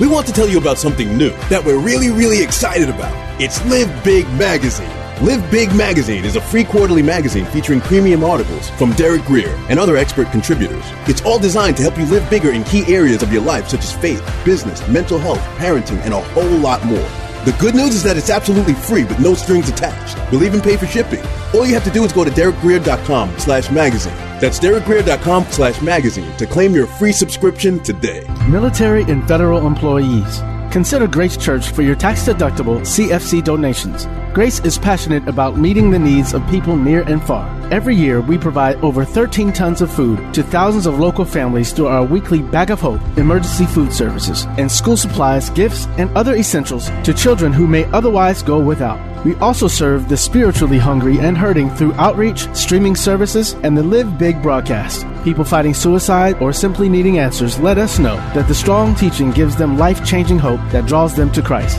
We want to tell you about something new that we're really, really excited about. It's Live Big Magazine. Live Big Magazine is a free quarterly magazine featuring premium articles from Derek Grier and other expert contributors. It's all designed to help you live bigger in key areas of your life, such as faith, business, mental health, parenting, and a whole lot more. The good news is that it's absolutely free with no strings attached. We'll even pay for shipping. All you have to do is go to derekgrier.com slash magazine. That's derekgrier.com slash magazine to claim your free subscription today. Military and federal employees. Consider Grace Church for your tax deductible CFC donations. Grace is passionate about meeting the needs of people near and far. Every year, we provide over 13 tons of food to thousands of local families through our weekly Bag of Hope emergency food services and school supplies, gifts, and other essentials to children who may otherwise go without. We also serve the spiritually hungry and hurting through outreach, streaming services, and the Live Big broadcast. People fighting suicide or simply needing answers let us know that the strong teaching gives them life changing hope that draws them to Christ.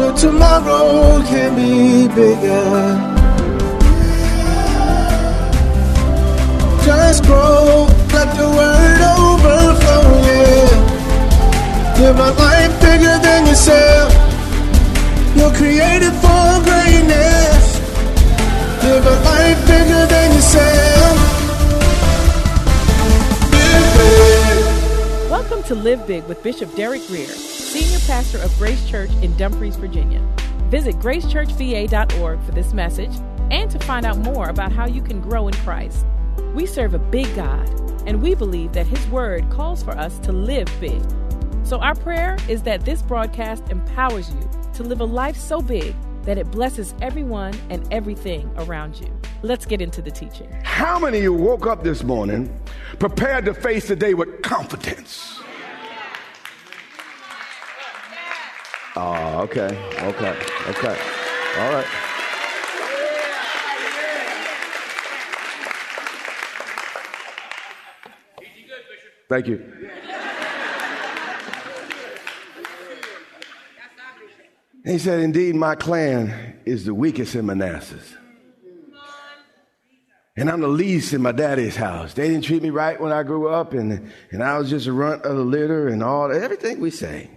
But tomorrow can be bigger. Just grow, let the word overflow, yeah. Live a life bigger than yourself. You're created for greatness. Live a life bigger than yourself. Live big. Welcome to Live Big with Bishop Derek Grier, Pastor of Grace Church in Dumfries, Virginia. Visit gracechurchva.org for this message and to find out more about how you can grow in Christ. We serve a big God, and we believe that His Word calls for us to live big. So, our prayer is that this broadcast empowers you to live a life so big that it blesses everyone and everything around you. Let's get into the teaching. How many of you woke up this morning prepared to face the day with confidence? Oh, okay, okay, okay. All right. Thank you. He said, Indeed, my clan is the weakest in Manasseh. And I'm the least in my daddy's house. They didn't treat me right when I grew up, and, and I was just a runt of the litter and all everything we say.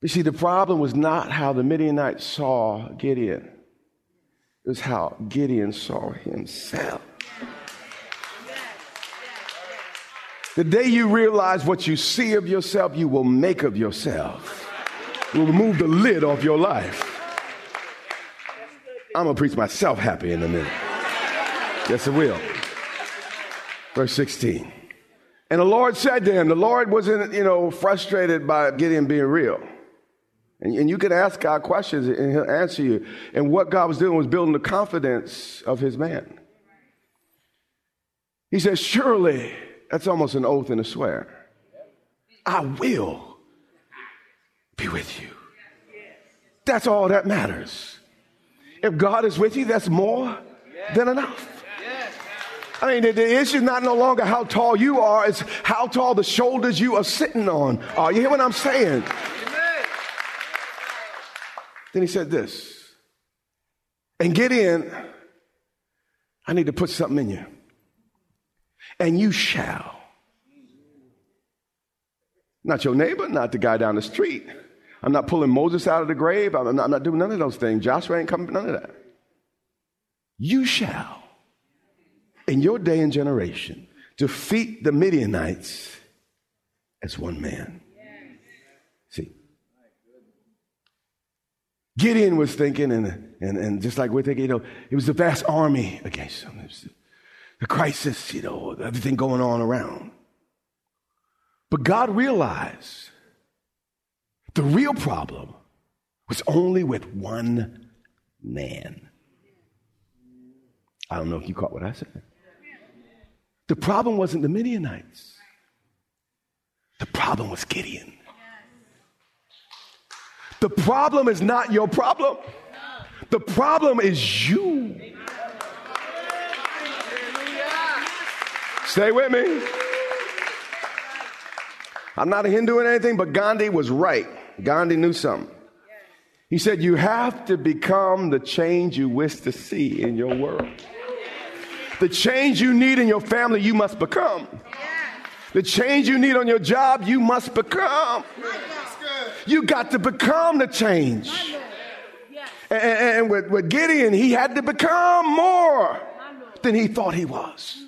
But see, the problem was not how the Midianites saw Gideon, it was how Gideon saw himself. The day you realize what you see of yourself, you will make of yourself. Will remove the lid off your life. I'm gonna preach myself happy in a minute. Yes, it will. Verse 16. And the Lord said to him, the Lord wasn't, you know, frustrated by Gideon being real. And, and you can ask God questions and he'll answer you. And what God was doing was building the confidence of his man. He says, Surely, that's almost an oath and a swear. I will be with you. That's all that matters. If God is with you, that's more than enough. I mean, the, the issue is not no longer how tall you are, it's how tall the shoulders you are sitting on are. You hear what I'm saying? Then he said this, and get in. I need to put something in you. And you shall. Not your neighbor, not the guy down the street. I'm not pulling Moses out of the grave. I'm not, I'm not doing none of those things. Joshua ain't coming, for none of that. You shall, in your day and generation, defeat the Midianites as one man. See, Gideon was thinking, and, and, and just like we're thinking, you know, it was a vast army against them. It was the crisis, you know, everything going on around. But God realized the real problem was only with one man. I don't know if you caught what I said. The problem wasn't the Midianites. The problem was Gideon. The problem is not your problem. The problem is you. Stay with me. I'm not a Hindu or anything, but Gandhi was right. Gandhi knew something. He said, You have to become the change you wish to see in your world. The change you need in your family, you must become. The change you need on your job, you must become. You got to become the change. And, and with, with Gideon, he had to become more than he thought he was.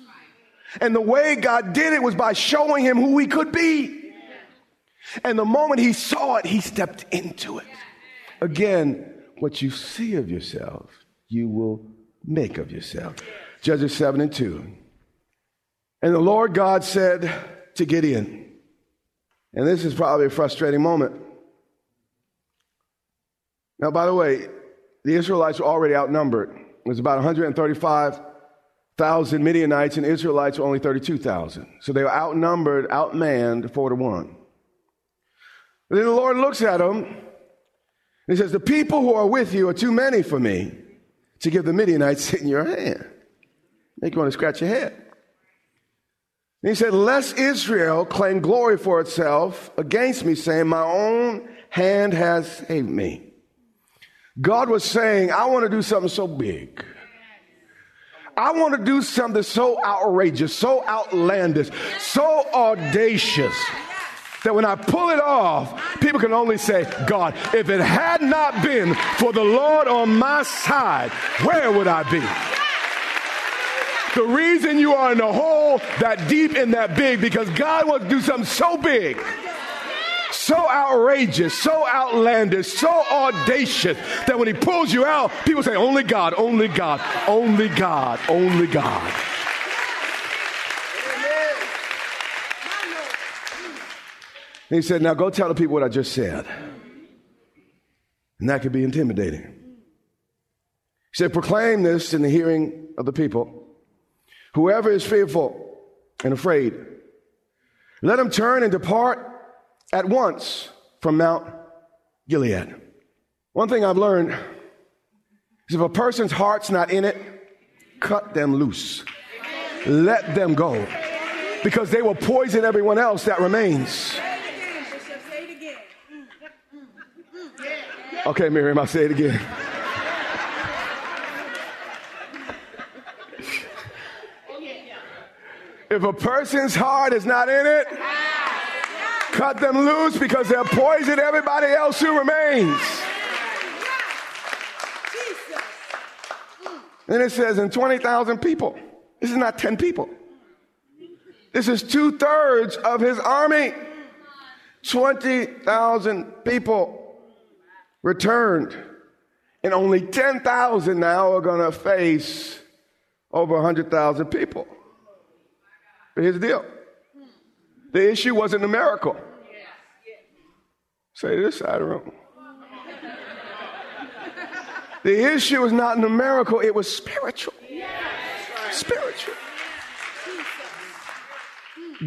And the way God did it was by showing him who he could be. And the moment he saw it, he stepped into it. Again, what you see of yourself, you will make of yourself. Judges 7 and 2. And the Lord God said to Gideon, and this is probably a frustrating moment. Now, by the way, the Israelites were already outnumbered. It was about 135,000 Midianites, and Israelites were only 32,000. So they were outnumbered, outmanned, four to one. But then the Lord looks at them and he says, The people who are with you are too many for me to give the Midianites in your hand. Make you want to scratch your head. And he said, Lest Israel claim glory for itself against me, saying, My own hand has saved me. God was saying, I want to do something so big. I want to do something so outrageous, so outlandish, so audacious that when I pull it off, people can only say, God, if it had not been for the Lord on my side, where would I be? The reason you are in the hole that deep and that big, because God wants to do something so big so outrageous, so outlandish, so audacious that when he pulls you out, people say, Only God, only God, only God, only God. He said, Now go tell the people what I just said. And that could be intimidating. He said, Proclaim this in the hearing of the people. Whoever is fearful and afraid, let him turn and depart at once from Mount Gilead. One thing I've learned is if a person's heart's not in it, cut them loose. Let them go. Because they will poison everyone else that remains. Okay, Miriam, I'll say it again. If a person's heart is not in it, Cut them loose because they'll poison everybody else who remains. Then it says, in 20,000 people. This is not 10 people. This is two thirds of his army. 20,000 people returned. And only 10,000 now are going to face over 100,000 people. But here's the deal the issue wasn't numerical. Say this side of the room. The issue was not numerical, it was spiritual. Spiritual.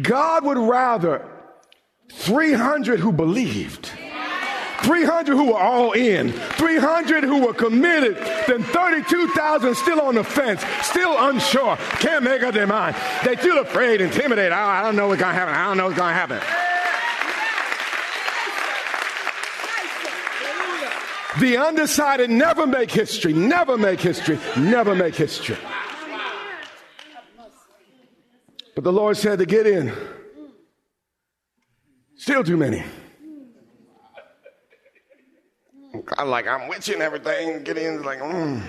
God would rather 300 who believed 300 who were all in, 300 who were committed, then 32,000 still on the fence, still unsure, can't make up their mind. They still afraid, intimidated. I don't know what's going to happen. I don't know what's going to happen. The undecided never make history, never make history, never make history. But the Lord said to Gideon, still too many. I'm like, I'm with you and everything. Gideon's like, mm.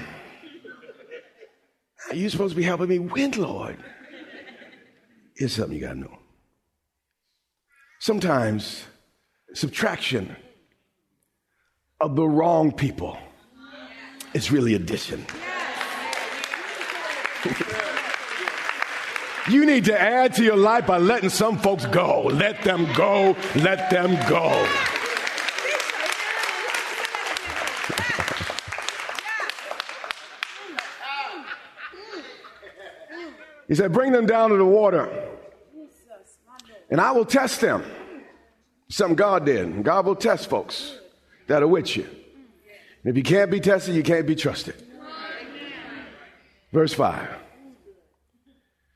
You're supposed to be helping me win, Lord. Here's something you got to know. Sometimes subtraction of the wrong people is really addition. you need to add to your life by letting some folks go. Let them go. Let them go. He said, Bring them down to the water, and I will test them. Something God did. God will test folks that are with you. And if you can't be tested, you can't be trusted. Verse 5.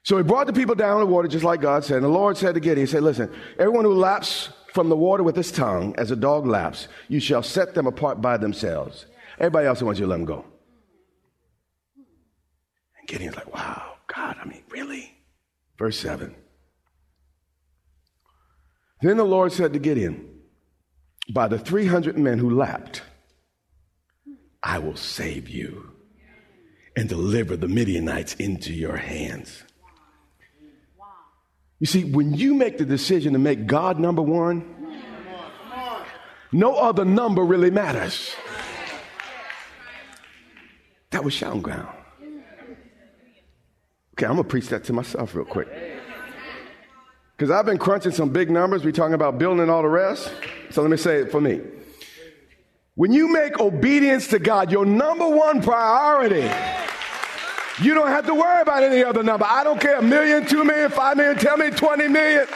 So he brought the people down to the water just like God said. And the Lord said to Gideon, He said, Listen, everyone who laps from the water with his tongue, as a dog laps, you shall set them apart by themselves. Everybody else wants you to let them go. And Gideon's like, Wow. God, I mean, really? Verse 7. Then the Lord said to Gideon, By the 300 men who lapped, I will save you and deliver the Midianites into your hands. You see, when you make the decision to make God number one, no other number really matters. That was shouting ground. Okay, I'm to preach that to myself real quick. Because I've been crunching some big numbers. We're talking about building and all the rest. So let me say it for me. When you make obedience to God your number one priority, you don't have to worry about any other number. I don't care a million, two million, five million, tell me 20 million.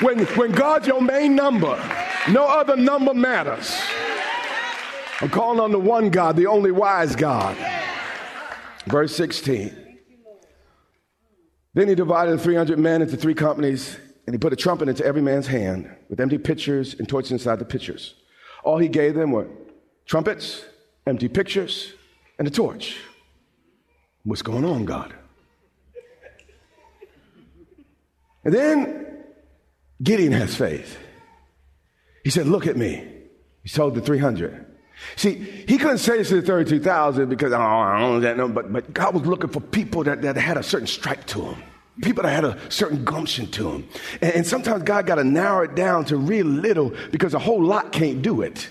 When, when God's your main number, no other number matters. I'm calling on the one God, the only wise God. Verse 16. Then he divided the 300 men into three companies, and he put a trumpet into every man's hand with empty pitchers and torches inside the pitchers. All he gave them were trumpets, empty pitchers, and a torch. What's going on, God? And then Gideon has faith. He said, Look at me. He told the 300. See, he couldn't say this to the 32,000 because, oh, I don't know that number, but, but God was looking for people that, that had a certain stripe to them. People that had a certain gumption to them. And, and sometimes God got to narrow it down to real little because a whole lot can't do it.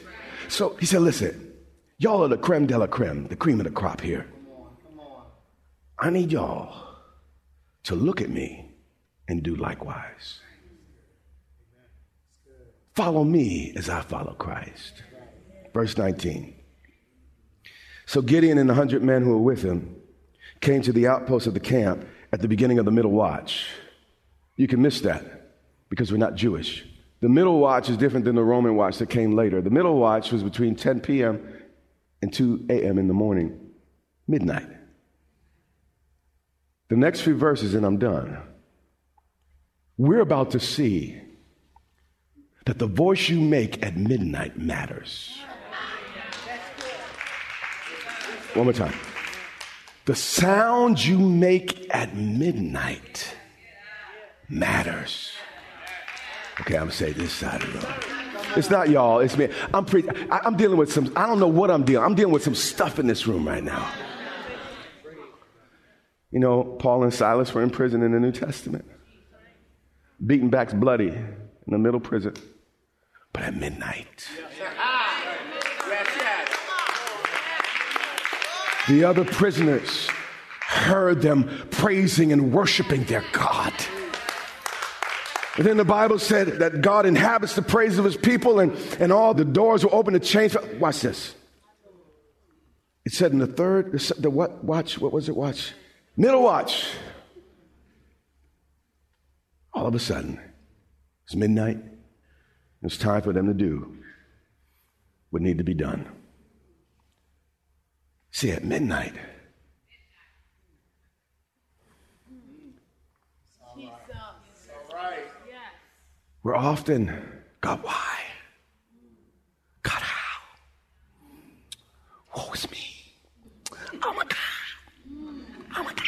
So he said, listen, y'all are the creme de la creme, the cream of the crop here. I need y'all to look at me and do likewise. Follow me as I follow Christ. Verse 19. So Gideon and the hundred men who were with him came to the outpost of the camp at the beginning of the middle watch. You can miss that because we're not Jewish. The middle watch is different than the Roman watch that came later. The middle watch was between 10 p.m. and 2 a.m. in the morning, midnight. The next few verses, and I'm done. We're about to see that the voice you make at midnight matters. One more time. The sound you make at midnight matters. Okay, I'm gonna say this side of the room. It's not y'all, it's me. I'm pre- I, I'm dealing with some, I don't know what I'm dealing. I'm dealing with some stuff in this room right now. You know, Paul and Silas were in prison in the New Testament. Beaten backs bloody in the middle prison. But at midnight. The other prisoners heard them praising and worshiping their God. And then the Bible said that God inhabits the praise of his people and, and all the doors were open to change. Watch this. It said in the third, the, the what watch, what was it? Watch. Middle watch. All of a sudden, it's midnight. It's time for them to do what need to be done. See, at midnight, we're often, God, why? God, how? Woe is me. Oh my God. Oh my God.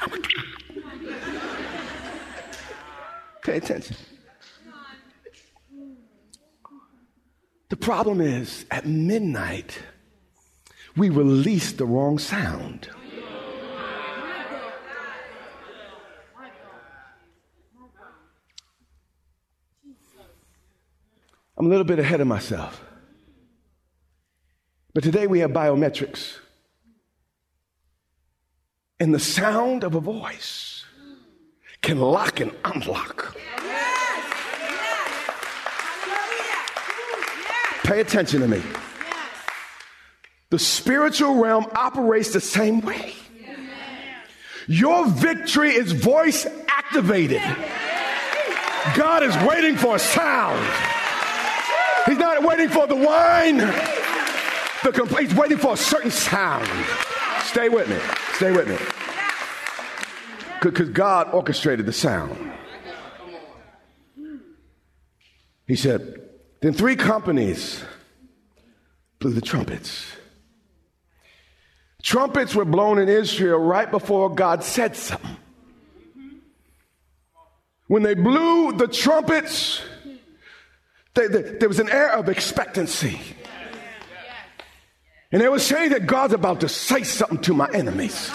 Oh my God. Pay attention. The problem is, at midnight, we release the wrong sound. I'm a little bit ahead of myself. But today we have biometrics. And the sound of a voice can lock and unlock. Yes. Yes. Pay attention to me. The spiritual realm operates the same way. Your victory is voice activated. God is waiting for a sound. He's not waiting for the whine. The complete, he's waiting for a certain sound. Stay with me. Stay with me. Because God orchestrated the sound. He said, then three companies blew the trumpets. Trumpets were blown in Israel right before God said something. When they blew the trumpets, they, they, there was an air of expectancy. And they were saying that God's about to say something to my enemies.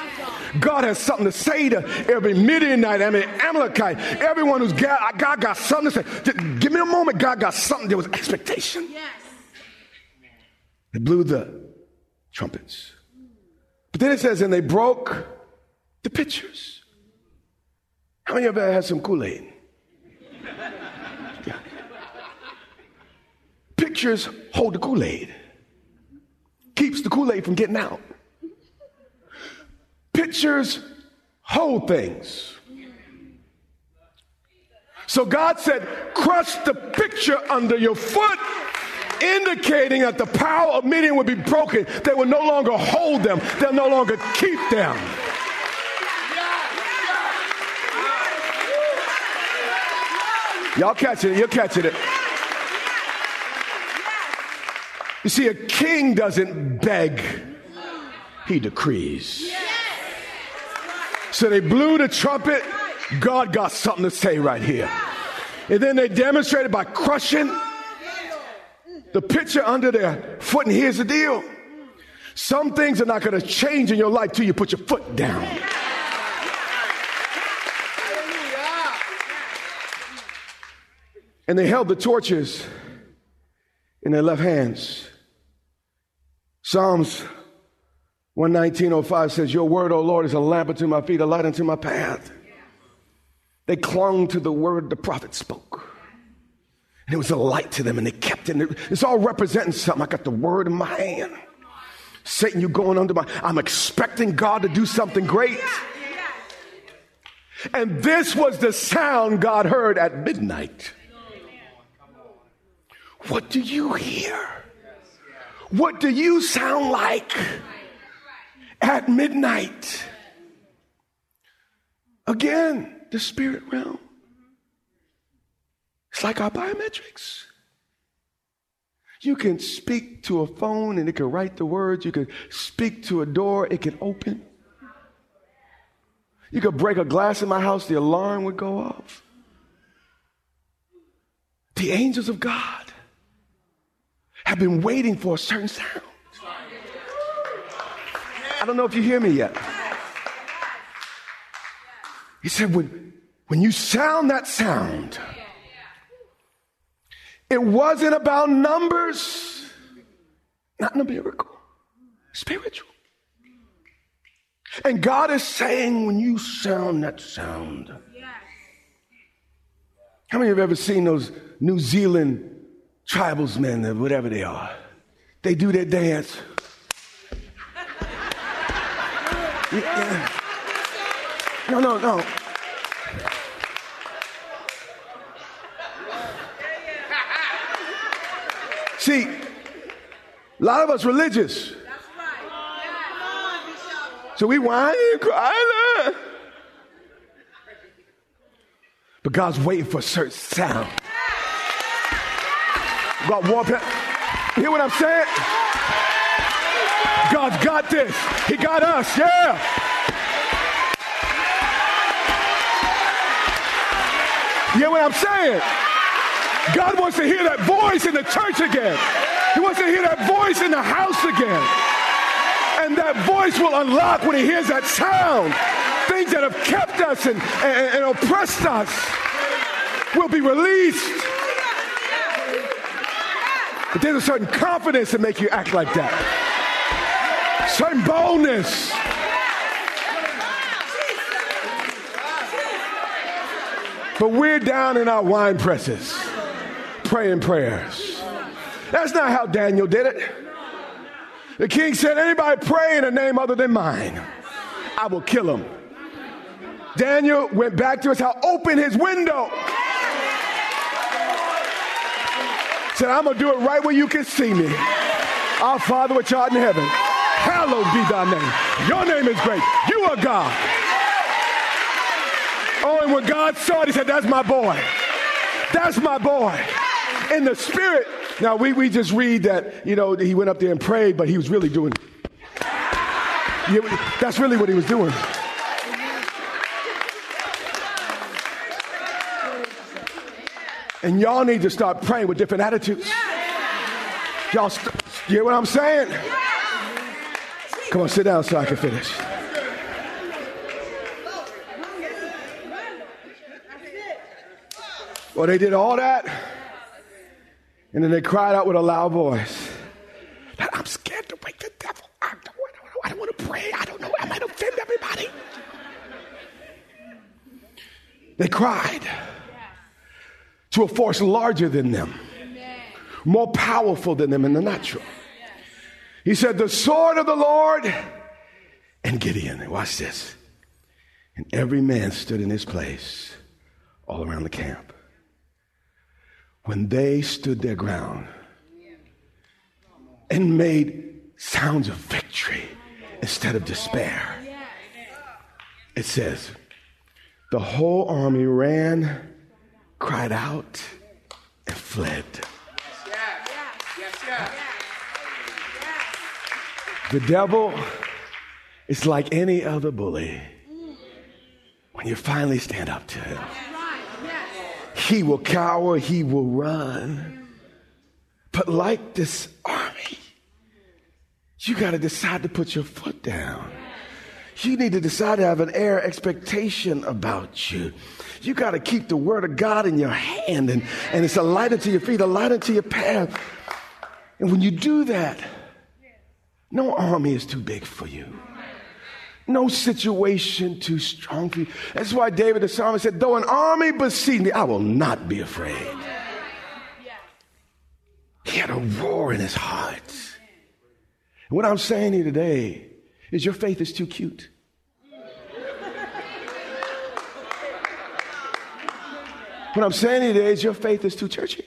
God has something to say to every Midianite, every Amalekite, everyone who's got, God got something to say. Just give me a moment. God got something. There was expectation. Yes. They blew the trumpets. But then it says, and they broke the pitchers. How many of you ever had some Kool Aid? Yeah. Pictures hold the Kool Aid, keeps the Kool Aid from getting out. Pictures hold things. So God said, crush the picture under your foot, indicating that the power of Midian would be broken. They will no longer hold them, they'll no longer keep them. Y'all catching it, you're catching it. You see, a king doesn't beg, he decrees. So they blew the trumpet. God got something to say right here. And then they demonstrated by crushing the pitcher under their foot. And here's the deal some things are not going to change in your life till you put your foot down. And they held the torches in their left hands. Psalms 119.05 says, Your word, O Lord, is a lamp unto my feet, a light unto my path. They clung to the word the prophet spoke. And it was a light to them, and they kept it. It's all representing something. I got the word in my hand. Satan, you're going under my. I'm expecting God to do something great. And this was the sound God heard at midnight. What do you hear? What do you sound like? at midnight. Again, the spirit realm. It's like our biometrics. You can speak to a phone and it can write the words. You can speak to a door, it can open. You could break a glass in my house, the alarm would go off. The angels of God have been waiting for a certain sound. I don't know if you hear me yet. He said, when, when you sound that sound, it wasn't about numbers, not numerical, spiritual. And God is saying, when you sound that sound, how many of you have ever seen those New Zealand tribalsmen, whatever they are? They do their dance. Yeah. No, no, no. See, a lot of us religious. So we whine and cry. But God's waiting for a certain sound. God, war. You hear what I'm saying? God's got this. He got us. Yeah. You hear what I'm saying? God wants to hear that voice in the church again. He wants to hear that voice in the house again. And that voice will unlock when he hears that sound. Things that have kept us and, and, and oppressed us will be released. But there's a certain confidence that make you act like that. Certain boldness. But we're down in our wine presses praying prayers. That's not how Daniel did it. The king said, Anybody pray in a name other than mine, I will kill him. Daniel went back to his house, opened his window. Said, I'm going to do it right where you can see me. Our Father which art in heaven, hallowed be thy name. Your name is great. You are God. Oh, and when God saw it, he said, That's my boy. That's my boy. In the spirit. Now, we, we just read that, you know, he went up there and prayed, but he was really doing. That's really what he was doing. And y'all need to start praying with different attitudes. Y'all, st- you hear what I'm saying? Come on, sit down so I can finish. Well, they did all that. And then they cried out with a loud voice. I'm scared to wake the devil. I don't, I don't want to pray. I don't know. I might offend everybody. They cried to a force larger than them, more powerful than them in the natural. He said, The sword of the Lord and Gideon. Watch this. And every man stood in his place all around the camp. When they stood their ground and made sounds of victory instead of despair, it says, the whole army ran cried out and fled. The devil is like any other bully. When you finally stand up to him, he will cower, he will run. But like this army, you got to decide to put your foot down. You need to decide to have an air expectation about you. You got to keep the word of God in your hand, and, and it's a light unto your feet, a light unto your path. And when you do that, no army is too big for you. No situation too strong for you. That's why David the psalmist said, Though an army besiege me, I will not be afraid. He had a roar in his heart. And what I'm saying here today is your faith is too cute. What I'm saying today is your faith is too churchy.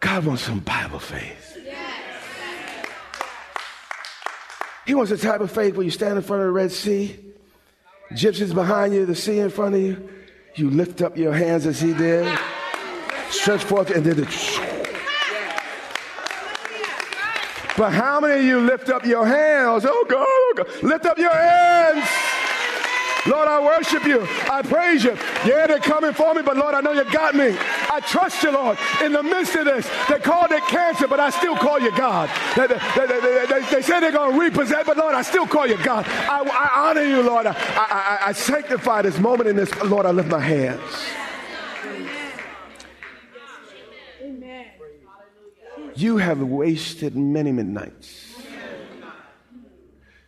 God wants some Bible faith. He wants a type of faith where you stand in front of the Red Sea, Egyptians behind you, the sea in front of you. You lift up your hands as he did, stretch forth, and then it. But how many of you lift up your hands? Oh God, oh God. lift up your hands. Lord, I worship you. I praise you. Yeah, they're coming for me, but Lord, I know you got me. I trust you, Lord. In the midst of this, they called it cancer, but I still call you God. They, they, they, they, they say they're going to repossess, but Lord, I still call you God. I, I honor you, Lord. I, I, I sanctify this moment in this. Lord, I lift my hands. Amen. You have wasted many midnights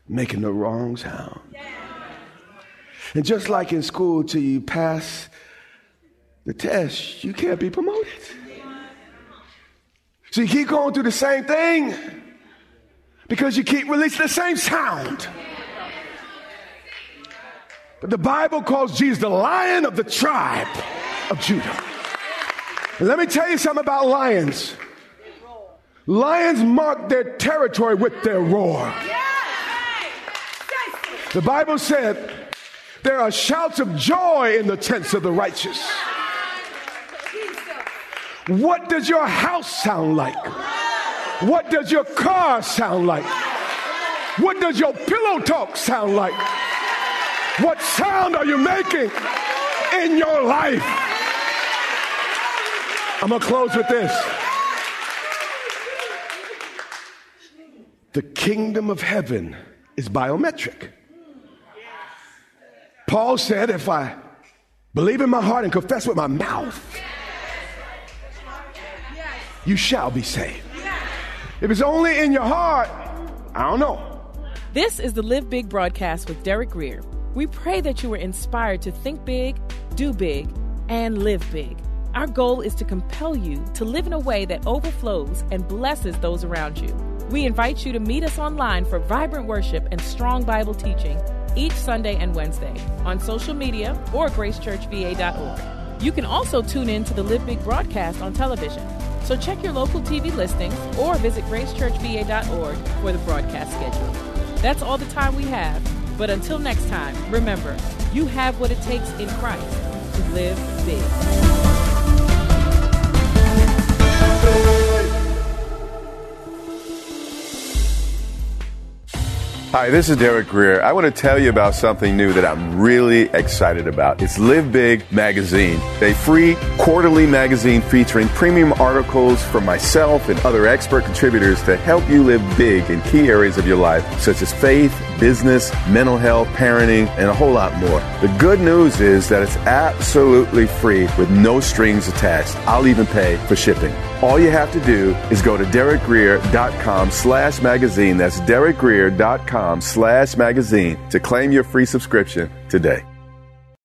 making the wrong sound. And just like in school, till you pass the test, you can't be promoted. So you keep going through the same thing because you keep releasing the same sound. But the Bible calls Jesus the lion of the tribe of Judah. And let me tell you something about lions. Lions mark their territory with their roar. The Bible said there are shouts of joy in the tents of the righteous. What does your house sound like? What does your car sound like? What does your pillow talk sound like? What sound are you making in your life? I'm going to close with this. The kingdom of heaven is biometric. Paul said, if I believe in my heart and confess with my mouth you shall be saved. If it's only in your heart, I don't know. This is the Live Big broadcast with Derek Grier. We pray that you were inspired to think big, do big, and live big. Our goal is to compel you to live in a way that overflows and blesses those around you. We invite you to meet us online for vibrant worship and strong Bible teaching each Sunday and Wednesday on social media or gracechurchva.org. You can also tune in to the Live Big broadcast on television. So check your local TV listings or visit gracechurchva.org for the broadcast schedule. That's all the time we have. But until next time, remember, you have what it takes in Christ to live big. Hi, this is Derek Grier. I want to tell you about something new that I'm really excited about. It's Live Big Magazine, a free quarterly magazine featuring premium articles from myself and other expert contributors to help you live big in key areas of your life, such as faith, business, mental health, parenting, and a whole lot more. The good news is that it's absolutely free with no strings attached. I'll even pay for shipping. All you have to do is go to derekgrier.com slash magazine. That's derekgrier.com slash magazine to claim your free subscription today.